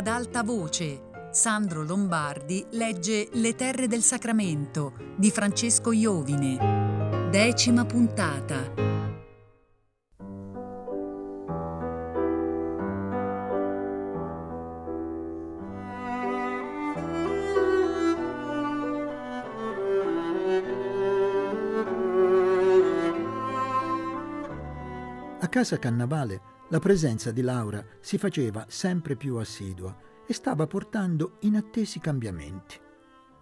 Ad alta voce, Sandro Lombardi legge Le terre del Sacramento di Francesco Iovine. Decima puntata. A casa Cannavale la presenza di Laura si faceva sempre più assidua e stava portando inattesi cambiamenti.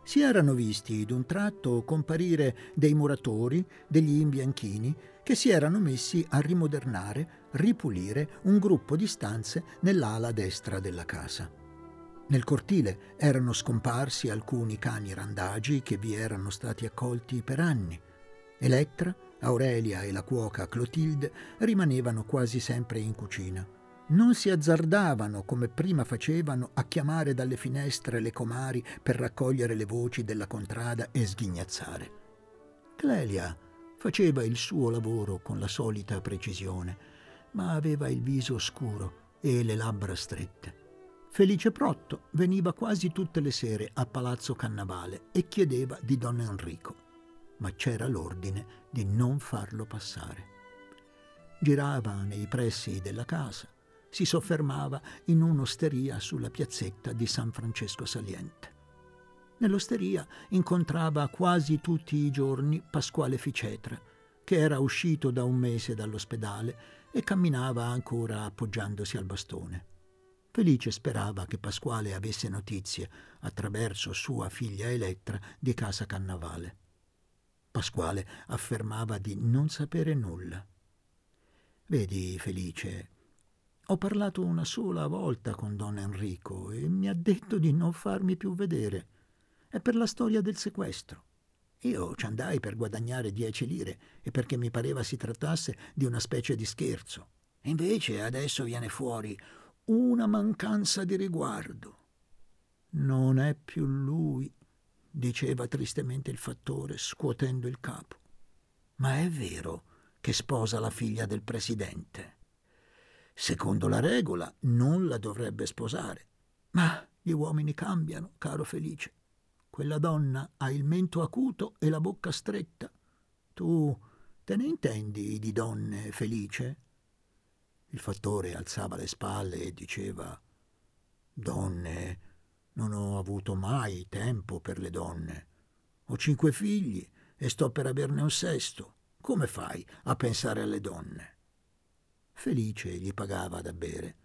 Si erano visti d'un tratto comparire dei muratori, degli imbianchini, che si erano messi a rimodernare, ripulire un gruppo di stanze nell'ala destra della casa. Nel cortile erano scomparsi alcuni cani randagi che vi erano stati accolti per anni. Elettra, Aurelia e la cuoca Clotilde rimanevano quasi sempre in cucina. Non si azzardavano, come prima facevano, a chiamare dalle finestre le comari per raccogliere le voci della contrada e sghignazzare. Clelia faceva il suo lavoro con la solita precisione, ma aveva il viso scuro e le labbra strette. Felice Protto veniva quasi tutte le sere a Palazzo Cannavale e chiedeva di Don Enrico ma c'era l'ordine di non farlo passare. Girava nei pressi della casa, si soffermava in un'osteria sulla piazzetta di San Francesco Saliente. Nell'osteria incontrava quasi tutti i giorni Pasquale Ficetra, che era uscito da un mese dall'ospedale e camminava ancora appoggiandosi al bastone. Felice sperava che Pasquale avesse notizie, attraverso sua figlia Elettra, di casa Cannavale. Pasquale affermava di non sapere nulla. Vedi, Felice, ho parlato una sola volta con don Enrico e mi ha detto di non farmi più vedere. È per la storia del sequestro. Io ci andai per guadagnare dieci lire e perché mi pareva si trattasse di una specie di scherzo. Invece adesso viene fuori una mancanza di riguardo. Non è più lui, diceva tristemente il fattore, scuotendo il capo. Ma è vero che sposa la figlia del presidente. Secondo la regola non la dovrebbe sposare. Ma gli uomini cambiano, caro Felice. Quella donna ha il mento acuto e la bocca stretta. Tu te ne intendi di donne, Felice? Il fattore alzava le spalle e diceva Donne non ho avuto mai tempo per le donne. Ho cinque figli e sto per averne un sesto. Come fai a pensare alle donne? Felice gli pagava da bere.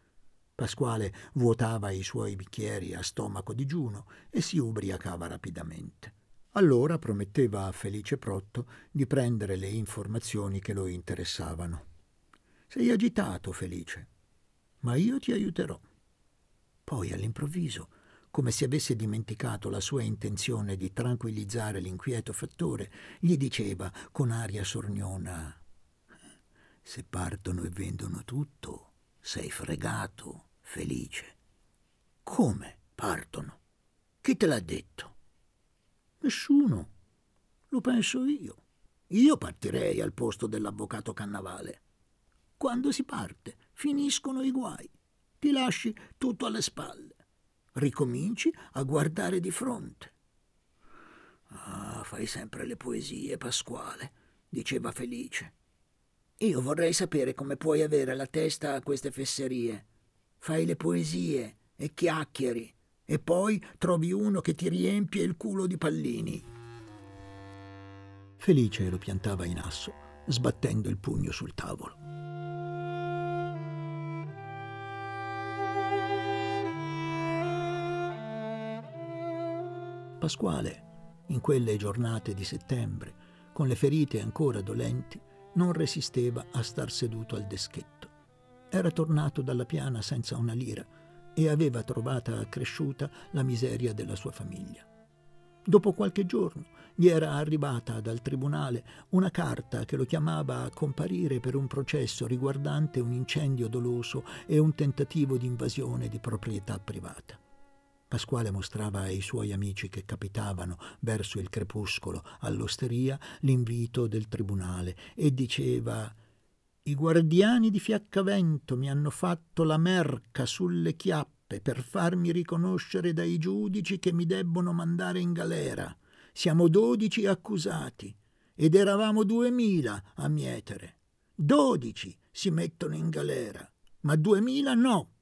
Pasquale vuotava i suoi bicchieri a stomaco digiuno e si ubriacava rapidamente. Allora prometteva a Felice Protto di prendere le informazioni che lo interessavano. Sei agitato, Felice, ma io ti aiuterò. Poi all'improvviso come se avesse dimenticato la sua intenzione di tranquillizzare l'inquieto fattore, gli diceva con aria sorniona Se partono e vendono tutto, sei fregato, felice. Come partono? Chi te l'ha detto? Nessuno. Lo penso io. Io partirei al posto dell'avvocato Cannavale. Quando si parte, finiscono i guai. Ti lasci tutto alle spalle ricominci a guardare di fronte. Ah, fai sempre le poesie, Pasquale, diceva Felice. Io vorrei sapere come puoi avere la testa a queste fesserie. Fai le poesie e chiacchieri e poi trovi uno che ti riempie il culo di pallini. Felice lo piantava in asso, sbattendo il pugno sul tavolo. Pasquale, in quelle giornate di settembre, con le ferite ancora dolenti, non resisteva a star seduto al deschetto. Era tornato dalla piana senza una lira e aveva trovata accresciuta la miseria della sua famiglia. Dopo qualche giorno gli era arrivata dal tribunale una carta che lo chiamava a comparire per un processo riguardante un incendio doloso e un tentativo di invasione di proprietà privata. Pasquale mostrava ai suoi amici che capitavano verso il crepuscolo all'osteria l'invito del tribunale e diceva i guardiani di Fiaccavento mi hanno fatto la merca sulle chiappe per farmi riconoscere dai giudici che mi debbono mandare in galera. Siamo dodici accusati ed eravamo duemila a mietere. Dodici si mettono in galera, ma duemila no.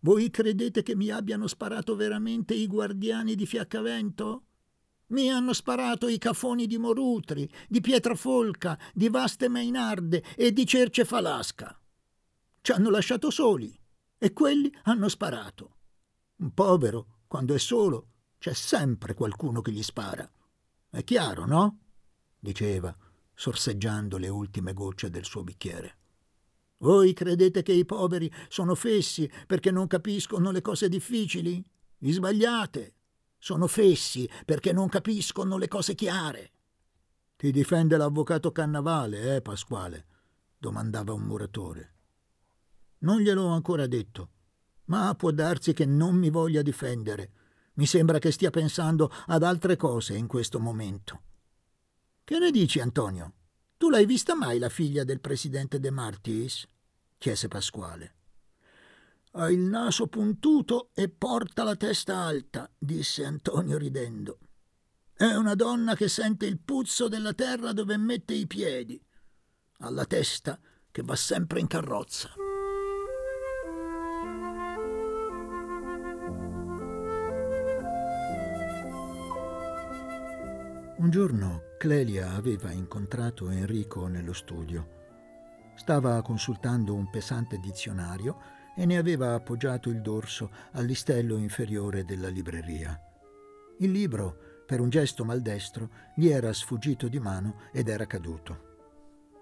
Voi credete che mi abbiano sparato veramente i guardiani di Fiaccavento? Mi hanno sparato i cafoni di Morutri, di Pietrafolca, di Vaste Mainarde e di Cerce Falasca. Ci hanno lasciato soli e quelli hanno sparato. Un povero, quando è solo, c'è sempre qualcuno che gli spara. È chiaro, no? diceva, sorseggiando le ultime gocce del suo bicchiere. Voi credete che i poveri sono fessi perché non capiscono le cose difficili? Vi sbagliate. Sono fessi perché non capiscono le cose chiare. Ti difende l'avvocato Cannavale, eh, Pasquale? domandava un muratore. Non gliel'ho ancora detto, ma può darsi che non mi voglia difendere. Mi sembra che stia pensando ad altre cose in questo momento. Che ne dici, Antonio? Tu l'hai vista mai la figlia del presidente De Martis? chiese Pasquale. Ha il naso puntuto e porta la testa alta, disse Antonio ridendo. È una donna che sente il puzzo della terra dove mette i piedi. Ha la testa che va sempre in carrozza. Un giorno Clelia aveva incontrato Enrico nello studio. Stava consultando un pesante dizionario e ne aveva appoggiato il dorso al listello inferiore della libreria. Il libro, per un gesto maldestro, gli era sfuggito di mano ed era caduto.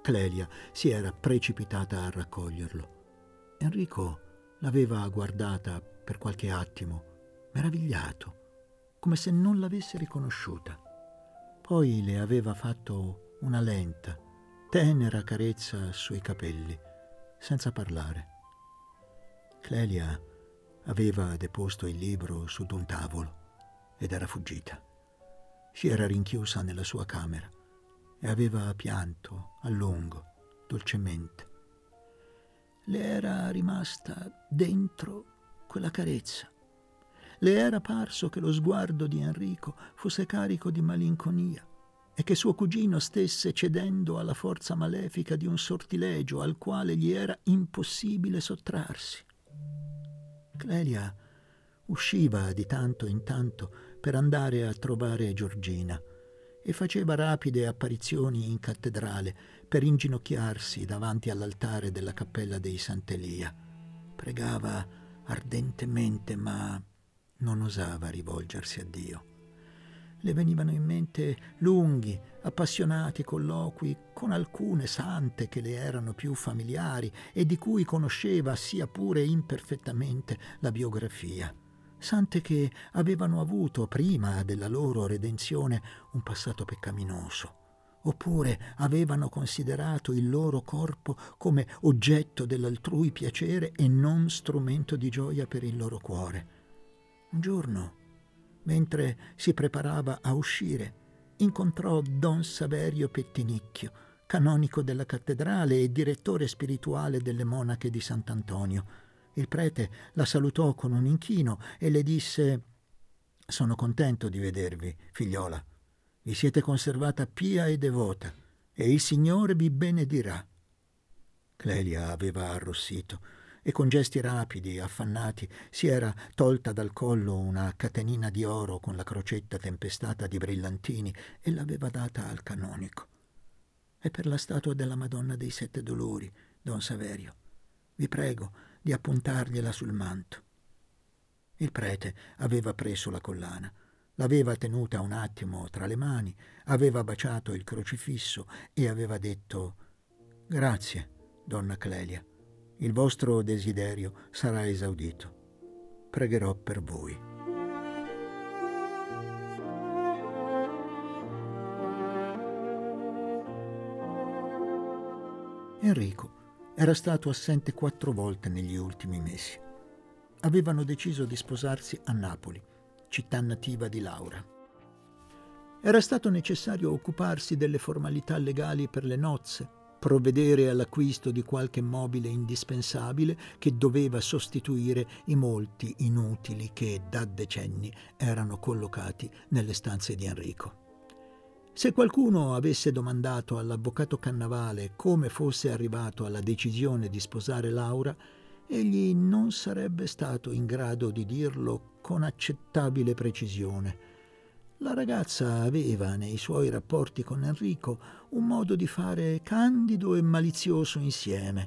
Clelia si era precipitata a raccoglierlo. Enrico l'aveva guardata per qualche attimo, meravigliato, come se non l'avesse riconosciuta. Poi le aveva fatto una lenta, tenera carezza sui capelli, senza parlare. Clelia aveva deposto il libro su d'un tavolo ed era fuggita. Si era rinchiusa nella sua camera e aveva pianto a lungo, dolcemente. Le era rimasta dentro quella carezza le era parso che lo sguardo di Enrico fosse carico di malinconia e che suo cugino stesse cedendo alla forza malefica di un sortilegio al quale gli era impossibile sottrarsi. Clelia usciva di tanto in tanto per andare a trovare Giorgina e faceva rapide apparizioni in cattedrale per inginocchiarsi davanti all'altare della cappella dei Sant'Elia. Pregava ardentemente, ma non osava rivolgersi a Dio. Le venivano in mente lunghi, appassionati colloqui con alcune sante che le erano più familiari e di cui conosceva sia pure imperfettamente la biografia. Sante che avevano avuto prima della loro redenzione un passato peccaminoso oppure avevano considerato il loro corpo come oggetto dell'altrui piacere e non strumento di gioia per il loro cuore. Un giorno, mentre si preparava a uscire, incontrò Don Saverio Pettinicchio, canonico della cattedrale e direttore spirituale delle monache di Sant'Antonio. Il prete la salutò con un inchino e le disse Sono contento di vedervi, figliola. Vi siete conservata pia e devota, e il Signore vi benedirà. Clelia aveva arrossito e con gesti rapidi, affannati, si era tolta dal collo una catenina di oro con la crocetta tempestata di brillantini e l'aveva data al canonico. È per la statua della Madonna dei Sette Dolori, don Saverio. Vi prego di appuntargliela sul manto. Il prete aveva preso la collana, l'aveva tenuta un attimo tra le mani, aveva baciato il crocifisso e aveva detto Grazie, donna Clelia il vostro desiderio sarà esaudito. Pregherò per voi. Enrico era stato assente quattro volte negli ultimi mesi. Avevano deciso di sposarsi a Napoli, città nativa di Laura. Era stato necessario occuparsi delle formalità legali per le nozze provvedere all'acquisto di qualche mobile indispensabile che doveva sostituire i molti inutili che da decenni erano collocati nelle stanze di Enrico. Se qualcuno avesse domandato all'avvocato Cannavale come fosse arrivato alla decisione di sposare Laura, egli non sarebbe stato in grado di dirlo con accettabile precisione. La ragazza aveva nei suoi rapporti con Enrico un modo di fare candido e malizioso insieme.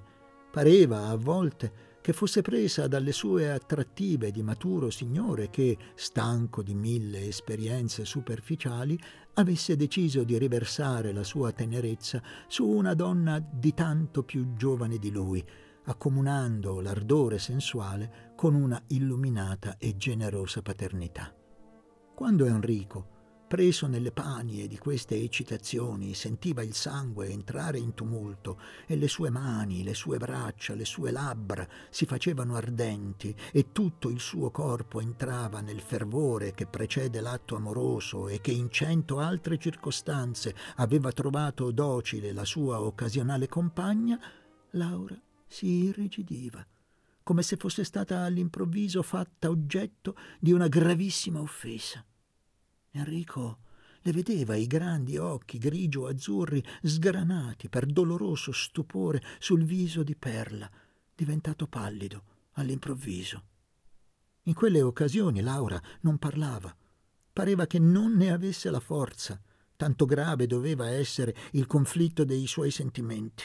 Pareva a volte che fosse presa dalle sue attrattive di maturo signore che, stanco di mille esperienze superficiali, avesse deciso di riversare la sua tenerezza su una donna di tanto più giovane di lui, accomunando l'ardore sensuale con una illuminata e generosa paternità. Quando Enrico, Preso nelle panie di queste eccitazioni, sentiva il sangue entrare in tumulto e le sue mani, le sue braccia, le sue labbra si facevano ardenti e tutto il suo corpo entrava nel fervore che precede l'atto amoroso e che in cento altre circostanze aveva trovato docile la sua occasionale compagna, Laura si irrigidiva come se fosse stata all'improvviso fatta oggetto di una gravissima offesa. Enrico le vedeva i grandi occhi grigio-azzurri sgranati per doloroso stupore sul viso di Perla, diventato pallido all'improvviso. In quelle occasioni Laura non parlava. Pareva che non ne avesse la forza, tanto grave doveva essere il conflitto dei suoi sentimenti.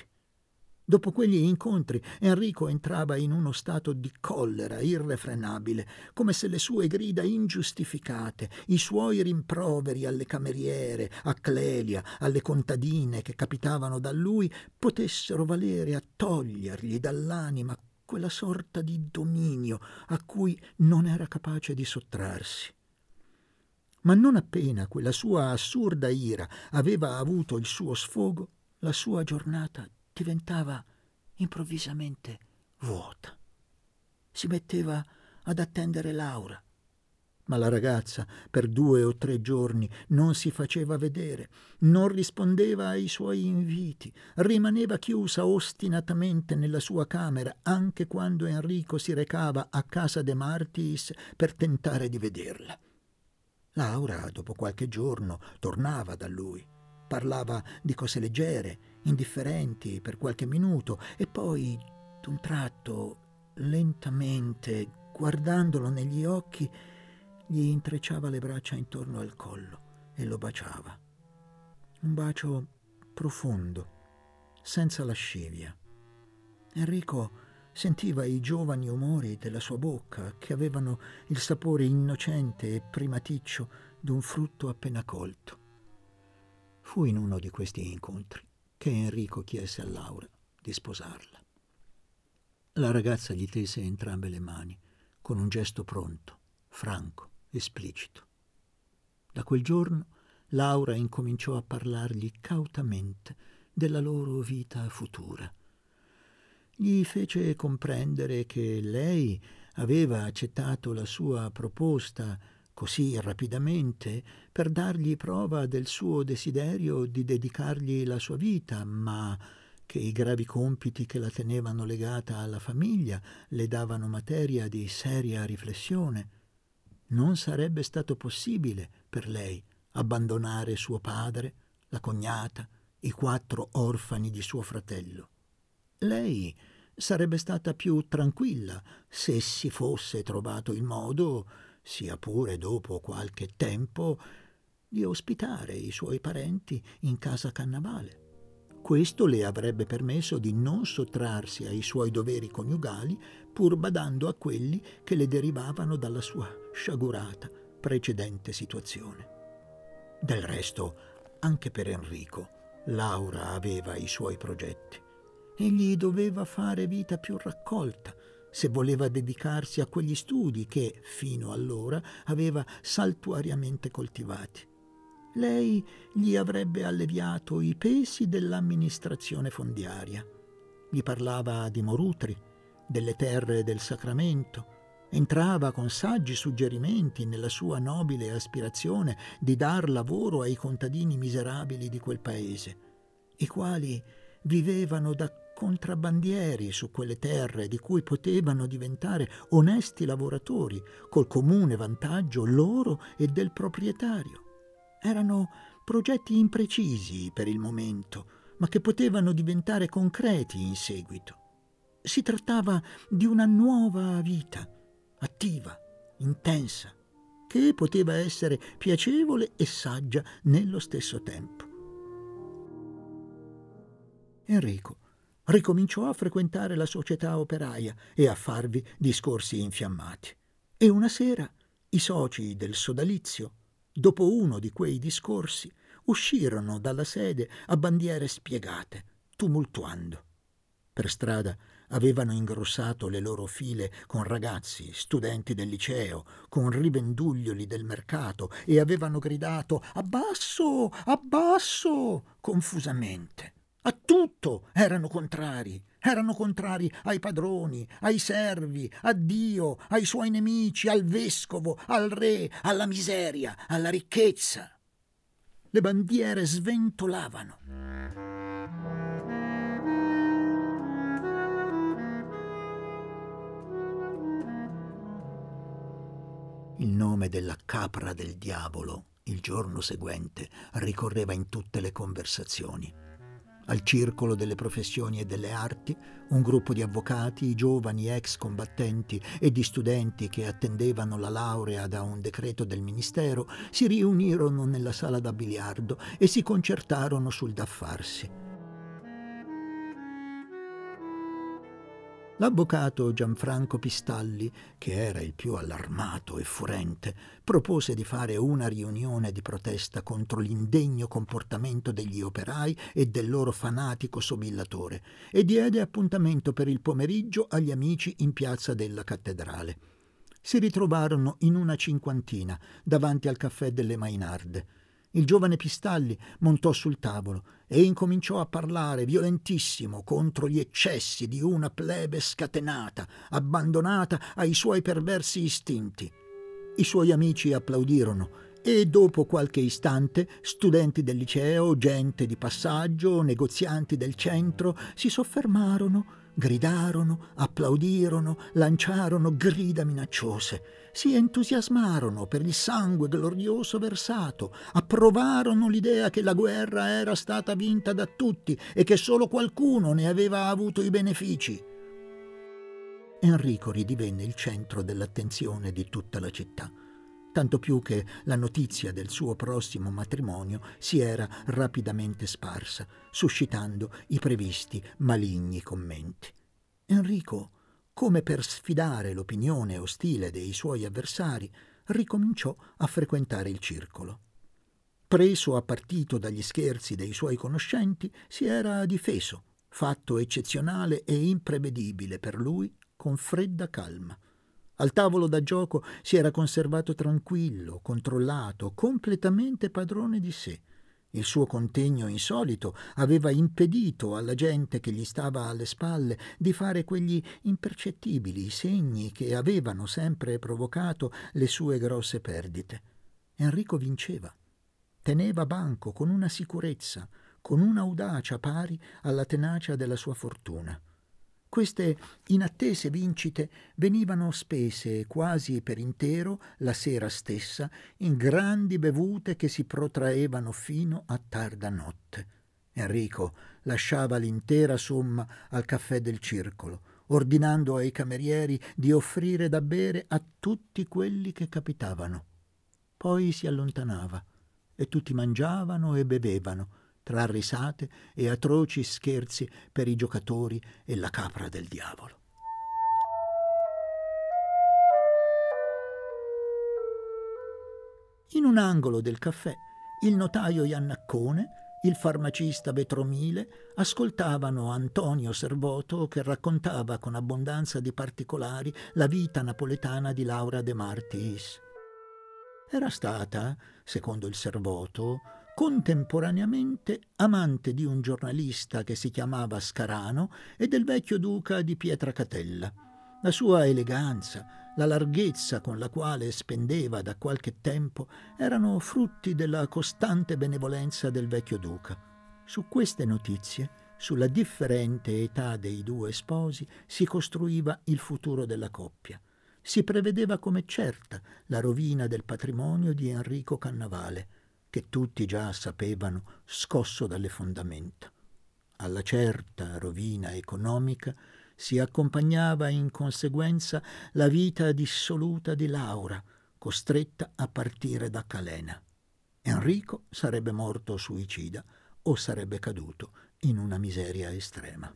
Dopo quegli incontri Enrico entrava in uno stato di collera irrefrenabile, come se le sue grida ingiustificate, i suoi rimproveri alle cameriere, a Clelia, alle contadine che capitavano da lui, potessero valere a togliergli dall'anima quella sorta di dominio a cui non era capace di sottrarsi. Ma non appena quella sua assurda ira aveva avuto il suo sfogo, la sua giornata diventava improvvisamente vuota. Si metteva ad attendere Laura. Ma la ragazza per due o tre giorni non si faceva vedere, non rispondeva ai suoi inviti, rimaneva chiusa ostinatamente nella sua camera anche quando Enrico si recava a casa De Martis per tentare di vederla. Laura, dopo qualche giorno, tornava da lui. Parlava di cose leggere, indifferenti per qualche minuto e poi, d'un tratto, lentamente, guardandolo negli occhi, gli intrecciava le braccia intorno al collo e lo baciava. Un bacio profondo, senza lascivia. Enrico sentiva i giovani umori della sua bocca che avevano il sapore innocente e primaticcio d'un frutto appena colto. Fu in uno di questi incontri che Enrico chiese a Laura di sposarla. La ragazza gli tese entrambe le mani con un gesto pronto, franco, esplicito. Da quel giorno Laura incominciò a parlargli cautamente della loro vita futura. Gli fece comprendere che lei aveva accettato la sua proposta così rapidamente per dargli prova del suo desiderio di dedicargli la sua vita, ma che i gravi compiti che la tenevano legata alla famiglia le davano materia di seria riflessione. Non sarebbe stato possibile per lei abbandonare suo padre, la cognata, i quattro orfani di suo fratello. Lei sarebbe stata più tranquilla se si fosse trovato il modo sia pure dopo qualche tempo, di ospitare i suoi parenti in casa Cannavale. Questo le avrebbe permesso di non sottrarsi ai suoi doveri coniugali, pur badando a quelli che le derivavano dalla sua sciagurata precedente situazione. Del resto, anche per Enrico, Laura aveva i suoi progetti. Egli doveva fare vita più raccolta, se voleva dedicarsi a quegli studi che, fino allora, aveva saltuariamente coltivati. Lei gli avrebbe alleviato i pesi dell'amministrazione fondiaria. Gli parlava di Morutri, delle terre del Sacramento, entrava con saggi suggerimenti nella sua nobile aspirazione di dar lavoro ai contadini miserabili di quel paese, i quali vivevano da contrabbandieri su quelle terre di cui potevano diventare onesti lavoratori col comune vantaggio loro e del proprietario. Erano progetti imprecisi per il momento, ma che potevano diventare concreti in seguito. Si trattava di una nuova vita, attiva, intensa, che poteva essere piacevole e saggia nello stesso tempo. Enrico ricominciò a frequentare la società operaia e a farvi discorsi infiammati. E una sera i soci del sodalizio, dopo uno di quei discorsi, uscirono dalla sede a bandiere spiegate, tumultuando. Per strada avevano ingrossato le loro file con ragazzi, studenti del liceo, con rivenduglioli del mercato e avevano gridato Abbasso, abbasso, confusamente. A tutto erano contrari. Erano contrari ai padroni, ai servi, a Dio, ai suoi nemici, al vescovo, al re, alla miseria, alla ricchezza. Le bandiere sventolavano. Il nome della capra del diavolo il giorno seguente ricorreva in tutte le conversazioni. Al circolo delle professioni e delle arti, un gruppo di avvocati, giovani ex combattenti e di studenti che attendevano la laurea da un decreto del Ministero si riunirono nella sala da biliardo e si concertarono sul da farsi. L'avvocato Gianfranco Pistalli, che era il più allarmato e furente, propose di fare una riunione di protesta contro l'indegno comportamento degli operai e del loro fanatico sobillatore e diede appuntamento per il pomeriggio agli amici in piazza della cattedrale. Si ritrovarono in una cinquantina davanti al caffè delle Mainarde. Il giovane Pistalli montò sul tavolo e incominciò a parlare violentissimo contro gli eccessi di una plebe scatenata, abbandonata ai suoi perversi istinti. I suoi amici applaudirono e dopo qualche istante studenti del liceo, gente di passaggio, negozianti del centro si soffermarono gridarono, applaudirono, lanciarono grida minacciose, si entusiasmarono per il sangue glorioso versato, approvarono l'idea che la guerra era stata vinta da tutti e che solo qualcuno ne aveva avuto i benefici. Enrico ridivenne il centro dell'attenzione di tutta la città tanto più che la notizia del suo prossimo matrimonio si era rapidamente sparsa, suscitando i previsti maligni commenti. Enrico, come per sfidare l'opinione ostile dei suoi avversari, ricominciò a frequentare il circolo. Preso a partito dagli scherzi dei suoi conoscenti, si era difeso, fatto eccezionale e imprevedibile per lui, con fredda calma. Al tavolo da gioco si era conservato tranquillo, controllato, completamente padrone di sé. Il suo contegno insolito aveva impedito alla gente che gli stava alle spalle di fare quegli impercettibili segni che avevano sempre provocato le sue grosse perdite. Enrico vinceva. Teneva banco con una sicurezza, con un'audacia pari alla tenacia della sua fortuna. Queste inattese vincite venivano spese quasi per intero la sera stessa in grandi bevute che si protraevano fino a tarda notte. Enrico lasciava l'intera somma al caffè del circolo, ordinando ai camerieri di offrire da bere a tutti quelli che capitavano. Poi si allontanava e tutti mangiavano e bevevano, tra risate e atroci scherzi per i giocatori e la capra del diavolo. In un angolo del caffè, il notaio Iannaccone, il farmacista Vetromile ascoltavano Antonio Servoto che raccontava con abbondanza di particolari la vita napoletana di Laura De Martis. Era stata, secondo il Servoto, contemporaneamente amante di un giornalista che si chiamava Scarano e del vecchio duca di Pietracatella. La sua eleganza, la larghezza con la quale spendeva da qualche tempo erano frutti della costante benevolenza del vecchio duca. Su queste notizie sulla differente età dei due sposi si costruiva il futuro della coppia. Si prevedeva come certa la rovina del patrimonio di Enrico Cannavale, che tutti già sapevano scosso dalle fondamenta. Alla certa rovina economica si accompagnava in conseguenza la vita dissoluta di Laura, costretta a partire da Calena. Enrico sarebbe morto suicida o sarebbe caduto in una miseria estrema.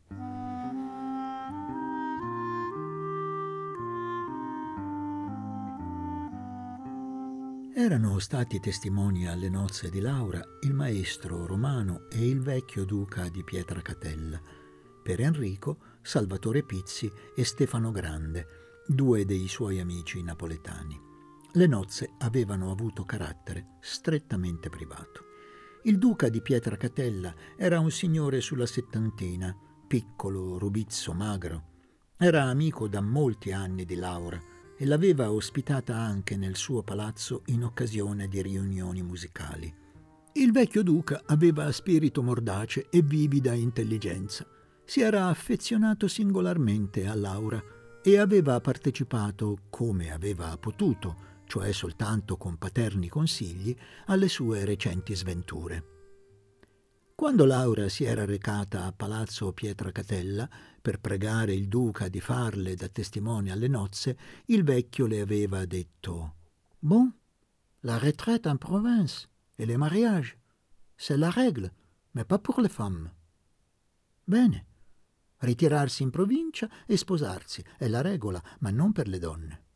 Erano stati testimoni alle nozze di Laura il maestro romano e il vecchio duca di Pietracatella. Per Enrico, Salvatore Pizzi e Stefano Grande, due dei suoi amici napoletani. Le nozze avevano avuto carattere strettamente privato. Il duca di Pietracatella era un signore sulla settantina, piccolo, rubizzo, magro. Era amico da molti anni di Laura e l'aveva ospitata anche nel suo palazzo in occasione di riunioni musicali. Il vecchio duca aveva spirito mordace e vivida intelligenza. Si era affezionato singolarmente a Laura e aveva partecipato, come aveva potuto, cioè soltanto con paterni consigli, alle sue recenti sventure. Quando Laura si era recata a Palazzo Pietracatella per pregare il duca di farle da testimone alle nozze, il vecchio le aveva detto Bon, la retraite en province et les mariages, c'est la règle, mais pas pour les femmes. Bene, ritirarsi in provincia e sposarsi è la regola, ma non per le donne.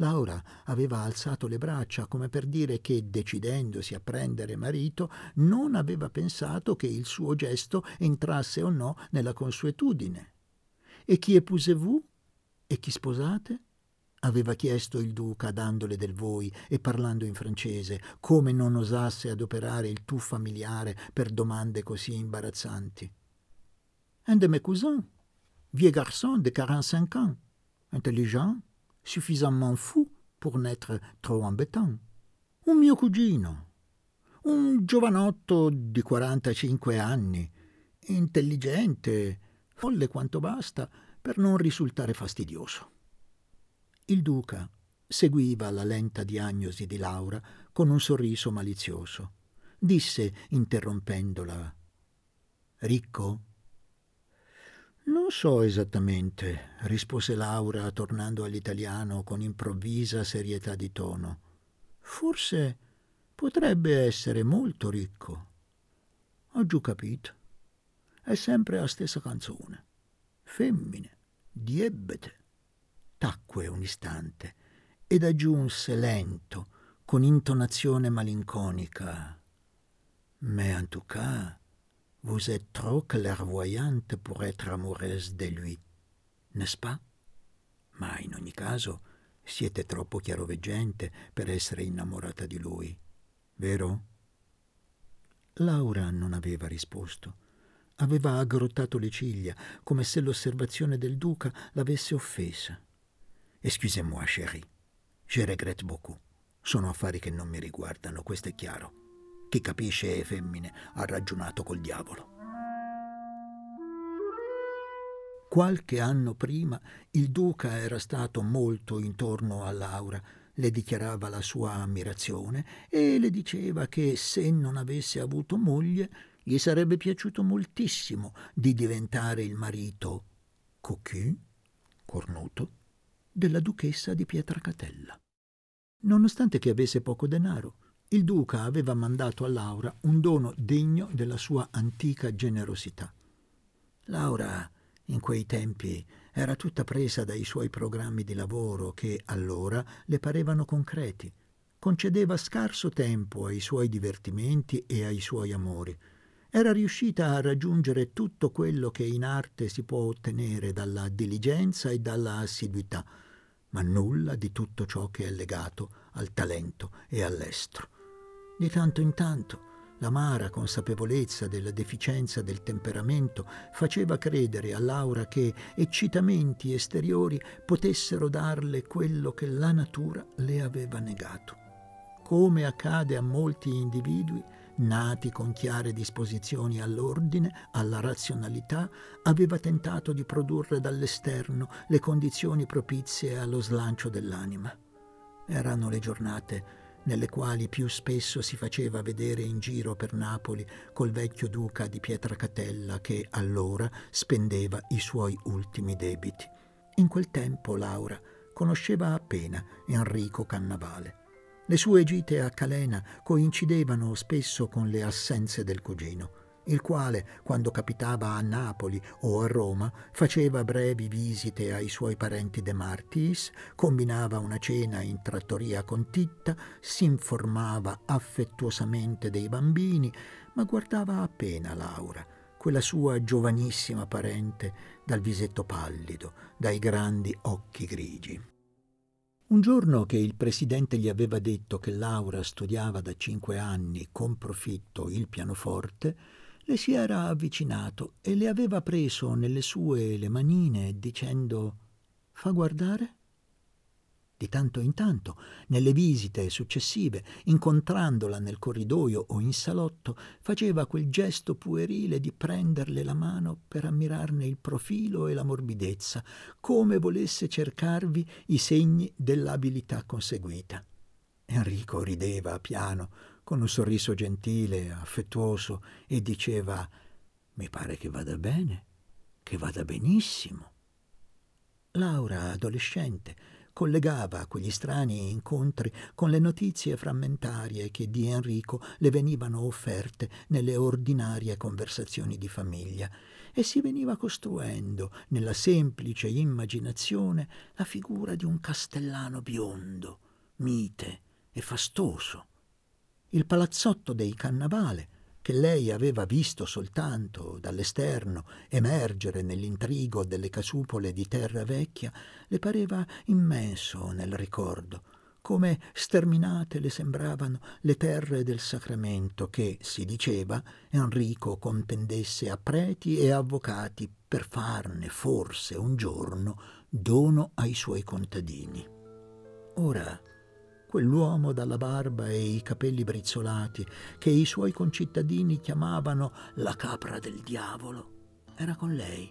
Laura aveva alzato le braccia come per dire che, decidendosi a prendere marito, non aveva pensato che il suo gesto entrasse o no nella consuetudine. E chi épousez-vous? E chi sposate? aveva chiesto il duca dandole del voi e parlando in francese, come non osasse adoperare il tu familiare per domande così imbarazzanti. Un de mes cousins, vieux garçon de 45 ans, intelligent, suffisamment fou pour n'être trop embêtant. Un mio cugino, un giovanotto di 45 anni, intelligente, folle quanto basta per non risultare fastidioso. Il duca seguiva la lenta diagnosi di Laura con un sorriso malizioso. Disse, interrompendola, Ricco? Non so esattamente, rispose Laura, tornando all'italiano con improvvisa serietà di tono. Forse potrebbe essere molto ricco. Ho giù capito. È sempre la stessa canzone. Femmine, diebbete. Tacque un istante ed aggiunse lento, con intonazione malinconica. Mais en tout cas, Vous êtes trop clairvoyante pour être amoureuse de lui, n'est-ce pas? Ma in ogni caso siete troppo chiaroveggente per essere innamorata di lui, vero? Laura non aveva risposto. Aveva aggrottato le ciglia, come se l'osservazione del duca l'avesse offesa. Excusez-moi, chérie. Je regrette beaucoup. Sono affari che non mi riguardano, questo è chiaro. Chi capisce femmine ha ragionato col diavolo. Qualche anno prima il duca era stato molto intorno a Laura, le dichiarava la sua ammirazione e le diceva che se non avesse avuto moglie gli sarebbe piaciuto moltissimo di diventare il marito cocu, cornuto, della duchessa di Pietracatella. Nonostante che avesse poco denaro, il duca aveva mandato a Laura un dono degno della sua antica generosità. Laura, in quei tempi, era tutta presa dai suoi programmi di lavoro che allora le parevano concreti. Concedeva scarso tempo ai suoi divertimenti e ai suoi amori. Era riuscita a raggiungere tutto quello che in arte si può ottenere dalla diligenza e dalla assiduità, ma nulla di tutto ciò che è legato al talento e all'estro. Di tanto in tanto l'amara consapevolezza della deficienza del temperamento faceva credere a Laura che eccitamenti esteriori potessero darle quello che la natura le aveva negato. Come accade a molti individui, nati con chiare disposizioni all'ordine, alla razionalità, aveva tentato di produrre dall'esterno le condizioni propizie allo slancio dell'anima. Erano le giornate nelle quali più spesso si faceva vedere in giro per Napoli col vecchio duca di Pietracatella che allora spendeva i suoi ultimi debiti. In quel tempo Laura conosceva appena Enrico Cannavale. Le sue gite a Calena coincidevano spesso con le assenze del cugino il quale, quando capitava a Napoli o a Roma, faceva brevi visite ai suoi parenti de Martis, combinava una cena in trattoria con Titta, si informava affettuosamente dei bambini, ma guardava appena Laura, quella sua giovanissima parente dal visetto pallido, dai grandi occhi grigi. Un giorno che il presidente gli aveva detto che Laura studiava da cinque anni con profitto il pianoforte, le si era avvicinato e le aveva preso nelle sue le manine dicendo Fa guardare? Di tanto in tanto, nelle visite successive, incontrandola nel corridoio o in salotto, faceva quel gesto puerile di prenderle la mano per ammirarne il profilo e la morbidezza, come volesse cercarvi i segni dell'abilità conseguita. Enrico rideva piano, con un sorriso gentile, affettuoso, e diceva Mi pare che vada bene, che vada benissimo. Laura, adolescente, collegava quegli strani incontri con le notizie frammentarie che di Enrico le venivano offerte nelle ordinarie conversazioni di famiglia e si veniva costruendo nella semplice immaginazione la figura di un castellano biondo, mite e fastoso, il palazzotto dei Cannavale, che lei aveva visto soltanto dall'esterno emergere nell'intrigo delle casupole di terra vecchia, le pareva immenso nel ricordo, come sterminate le sembravano le terre del sacramento che, si diceva, Enrico contendesse a preti e avvocati per farne forse un giorno dono ai suoi contadini. Ora, quell'uomo dalla barba e i capelli brizzolati che i suoi concittadini chiamavano la capra del diavolo, era con lei,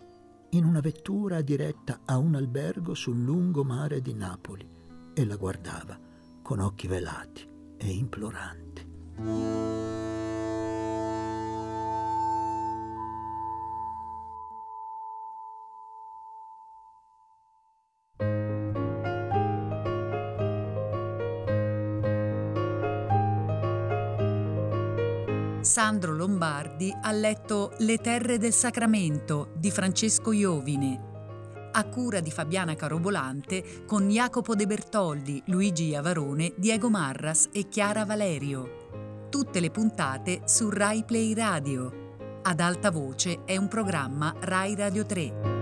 in una vettura diretta a un albergo sul lungomare di Napoli e la guardava con occhi velati e imploranti. Sandro Lombardi ha letto Le terre del Sacramento di Francesco Iovine, a cura di Fabiana Carobolante con Jacopo De Bertoldi, Luigi Iavarone, Diego Marras e Chiara Valerio. Tutte le puntate su Rai Play Radio. Ad alta voce è un programma Rai Radio 3.